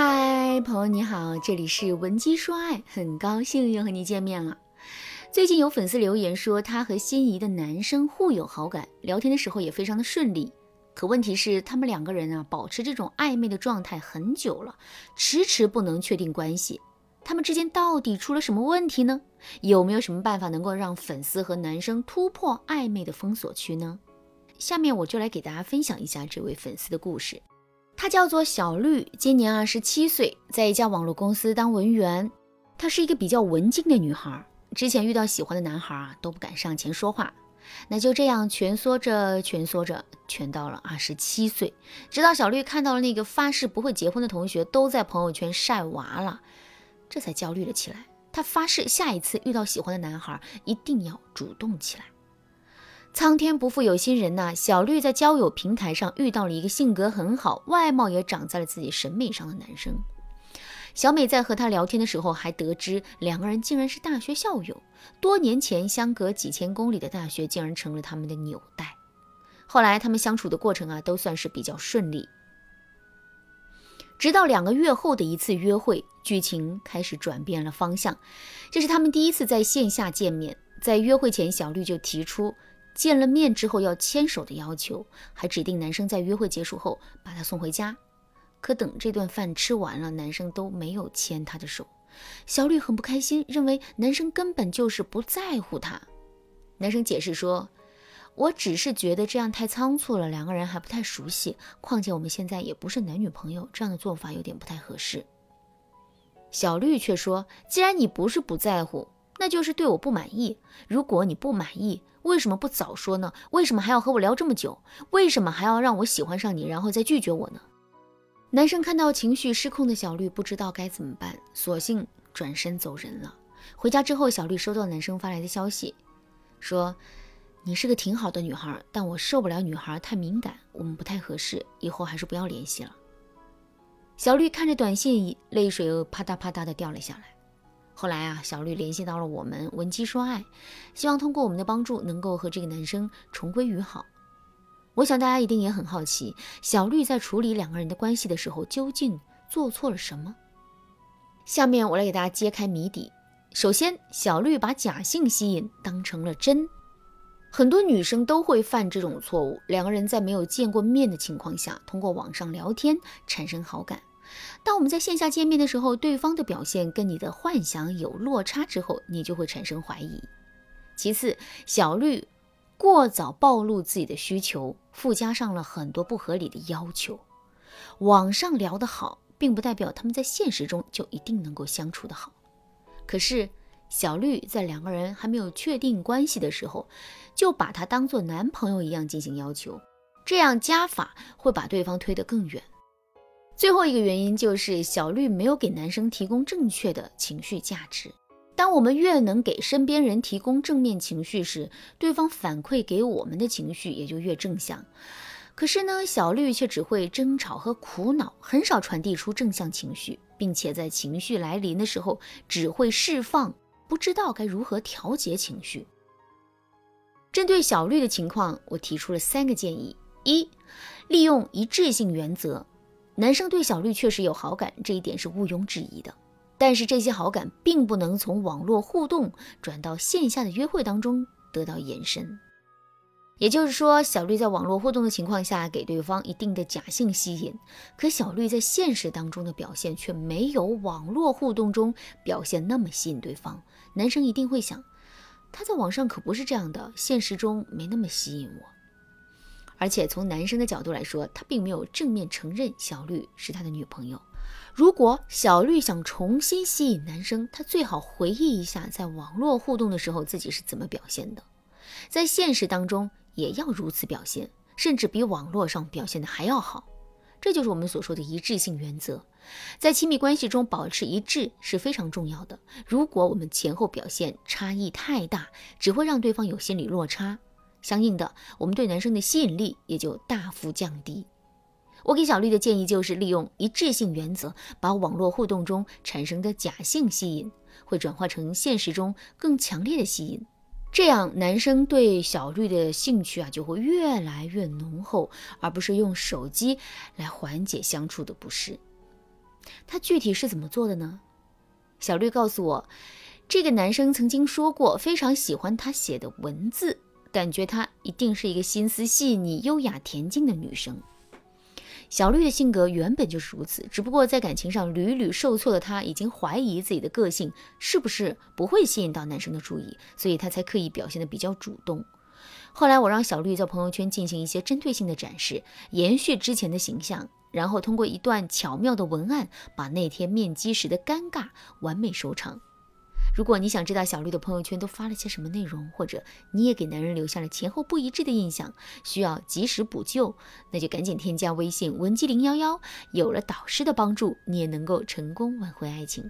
嗨，朋友你好，这里是文姬说爱，很高兴又和你见面了。最近有粉丝留言说，他和心仪的男生互有好感，聊天的时候也非常的顺利。可问题是，他们两个人啊，保持这种暧昧的状态很久了，迟迟不能确定关系。他们之间到底出了什么问题呢？有没有什么办法能够让粉丝和男生突破暧昧的封锁区呢？下面我就来给大家分享一下这位粉丝的故事。她叫做小绿，今年二十七岁，在一家网络公司当文员。她是一个比较文静的女孩，之前遇到喜欢的男孩啊，都不敢上前说话。那就这样蜷缩着，蜷缩着，蜷到了二十七岁。直到小绿看到了那个发誓不会结婚的同学都在朋友圈晒娃了，这才焦虑了起来。她发誓下一次遇到喜欢的男孩，一定要主动起来。苍天不负有心人呐！小绿在交友平台上遇到了一个性格很好、外貌也长在了自己审美上的男生。小美在和他聊天的时候，还得知两个人竟然是大学校友，多年前相隔几千公里的大学竟然成了他们的纽带。后来他们相处的过程啊，都算是比较顺利。直到两个月后的一次约会，剧情开始转变了方向。这是他们第一次在线下见面，在约会前，小绿就提出。见了面之后要牵手的要求，还指定男生在约会结束后把她送回家。可等这顿饭吃完了，男生都没有牵她的手。小绿很不开心，认为男生根本就是不在乎她。男生解释说：“我只是觉得这样太仓促了，两个人还不太熟悉，况且我们现在也不是男女朋友，这样的做法有点不太合适。”小绿却说：“既然你不是不在乎，那就是对我不满意。如果你不满意，”为什么不早说呢？为什么还要和我聊这么久？为什么还要让我喜欢上你，然后再拒绝我呢？男生看到情绪失控的小绿，不知道该怎么办，索性转身走人了。回家之后，小绿收到男生发来的消息，说：“你是个挺好的女孩，但我受不了女孩太敏感，我们不太合适，以后还是不要联系了。”小绿看着短信，泪水又啪嗒啪嗒的掉了下来。后来啊，小绿联系到了我们文姬说爱，希望通过我们的帮助，能够和这个男生重归于好。我想大家一定也很好奇，小绿在处理两个人的关系的时候，究竟做错了什么？下面我来给大家揭开谜底。首先，小绿把假性吸引当成了真，很多女生都会犯这种错误。两个人在没有见过面的情况下，通过网上聊天产生好感。当我们在线下见面的时候，对方的表现跟你的幻想有落差之后，你就会产生怀疑。其次，小绿过早暴露自己的需求，附加上了很多不合理的要求。网上聊得好，并不代表他们在现实中就一定能够相处得好。可是，小绿在两个人还没有确定关系的时候，就把他当做男朋友一样进行要求，这样加法会把对方推得更远。最后一个原因就是小绿没有给男生提供正确的情绪价值。当我们越能给身边人提供正面情绪时，对方反馈给我们的情绪也就越正向。可是呢，小绿却只会争吵和苦恼，很少传递出正向情绪，并且在情绪来临的时候只会释放，不知道该如何调节情绪。针对小绿的情况，我提出了三个建议：一、利用一致性原则。男生对小绿确实有好感，这一点是毋庸置疑的。但是这些好感并不能从网络互动转到线下的约会当中得到延伸。也就是说，小绿在网络互动的情况下给对方一定的假性吸引，可小绿在现实当中的表现却没有网络互动中表现那么吸引对方。男生一定会想，他在网上可不是这样的，现实中没那么吸引我。而且从男生的角度来说，他并没有正面承认小绿是他的女朋友。如果小绿想重新吸引男生，他最好回忆一下在网络互动的时候自己是怎么表现的，在现实当中也要如此表现，甚至比网络上表现的还要好。这就是我们所说的一致性原则，在亲密关系中保持一致是非常重要的。如果我们前后表现差异太大，只会让对方有心理落差。相应的，我们对男生的吸引力也就大幅降低。我给小绿的建议就是利用一致性原则，把网络互动中产生的假性吸引，会转化成现实中更强烈的吸引。这样，男生对小绿的兴趣啊就会越来越浓厚，而不是用手机来缓解相处的不适。他具体是怎么做的呢？小绿告诉我，这个男生曾经说过，非常喜欢他写的文字，感觉她一定是一个心思细腻、优雅恬静的女生。小绿的性格原本就是如此，只不过在感情上屡屡受挫的她，已经怀疑自己的个性是不是不会吸引到男生的注意，所以她才刻意表现的比较主动。后来我让小绿在朋友圈进行一些针对性的展示，延续之前的形象，然后通过一段巧妙的文案，把那天面基时的尴尬完美收场。如果你想知道小绿的朋友圈都发了些什么内容，或者你也给男人留下了前后不一致的印象，需要及时补救，那就赶紧添加微信文姬零幺幺。有了导师的帮助，你也能够成功挽回爱情。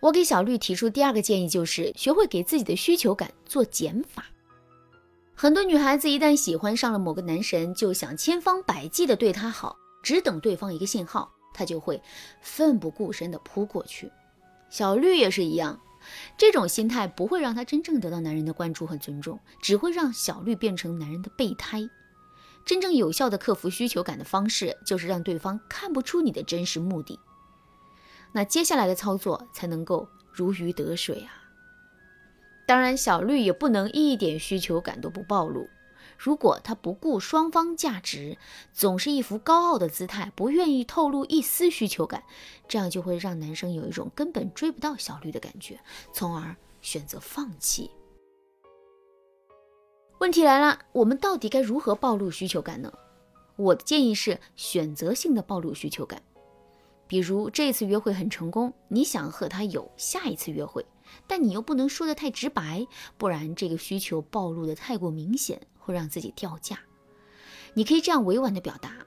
我给小绿提出第二个建议就是学会给自己的需求感做减法。很多女孩子一旦喜欢上了某个男神，就想千方百计的对他好，只等对方一个信号，他就会奋不顾身的扑过去。小绿也是一样，这种心态不会让她真正得到男人的关注和尊重，只会让小绿变成男人的备胎。真正有效的克服需求感的方式，就是让对方看不出你的真实目的。那接下来的操作才能够如鱼得水啊！当然，小绿也不能一点需求感都不暴露。如果他不顾双方价值，总是一副高傲的姿态，不愿意透露一丝需求感，这样就会让男生有一种根本追不到小绿的感觉，从而选择放弃。问题来了，我们到底该如何暴露需求感呢？我的建议是选择性的暴露需求感，比如这次约会很成功，你想和他有下一次约会，但你又不能说的太直白，不然这个需求暴露的太过明显。会让自己掉价。你可以这样委婉的表达：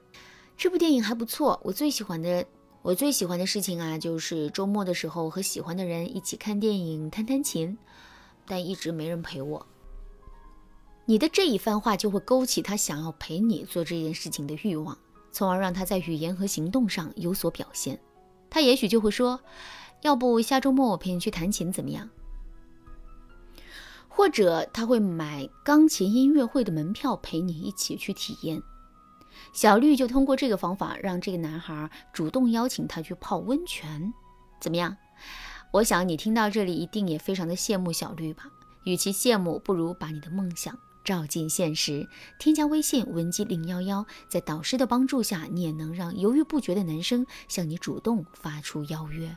这部电影还不错，我最喜欢的我最喜欢的事情啊，就是周末的时候和喜欢的人一起看电影、弹弹琴，但一直没人陪我。你的这一番话就会勾起他想要陪你做这件事情的欲望，从而让他在语言和行动上有所表现。他也许就会说：“要不下周末我陪你去弹琴，怎么样？”或者他会买钢琴音乐会的门票陪你一起去体验。小绿就通过这个方法让这个男孩主动邀请他去泡温泉，怎么样？我想你听到这里一定也非常的羡慕小绿吧？与其羡慕，不如把你的梦想照进现实。添加微信文姬零幺幺，在导师的帮助下，你也能让犹豫不决的男生向你主动发出邀约。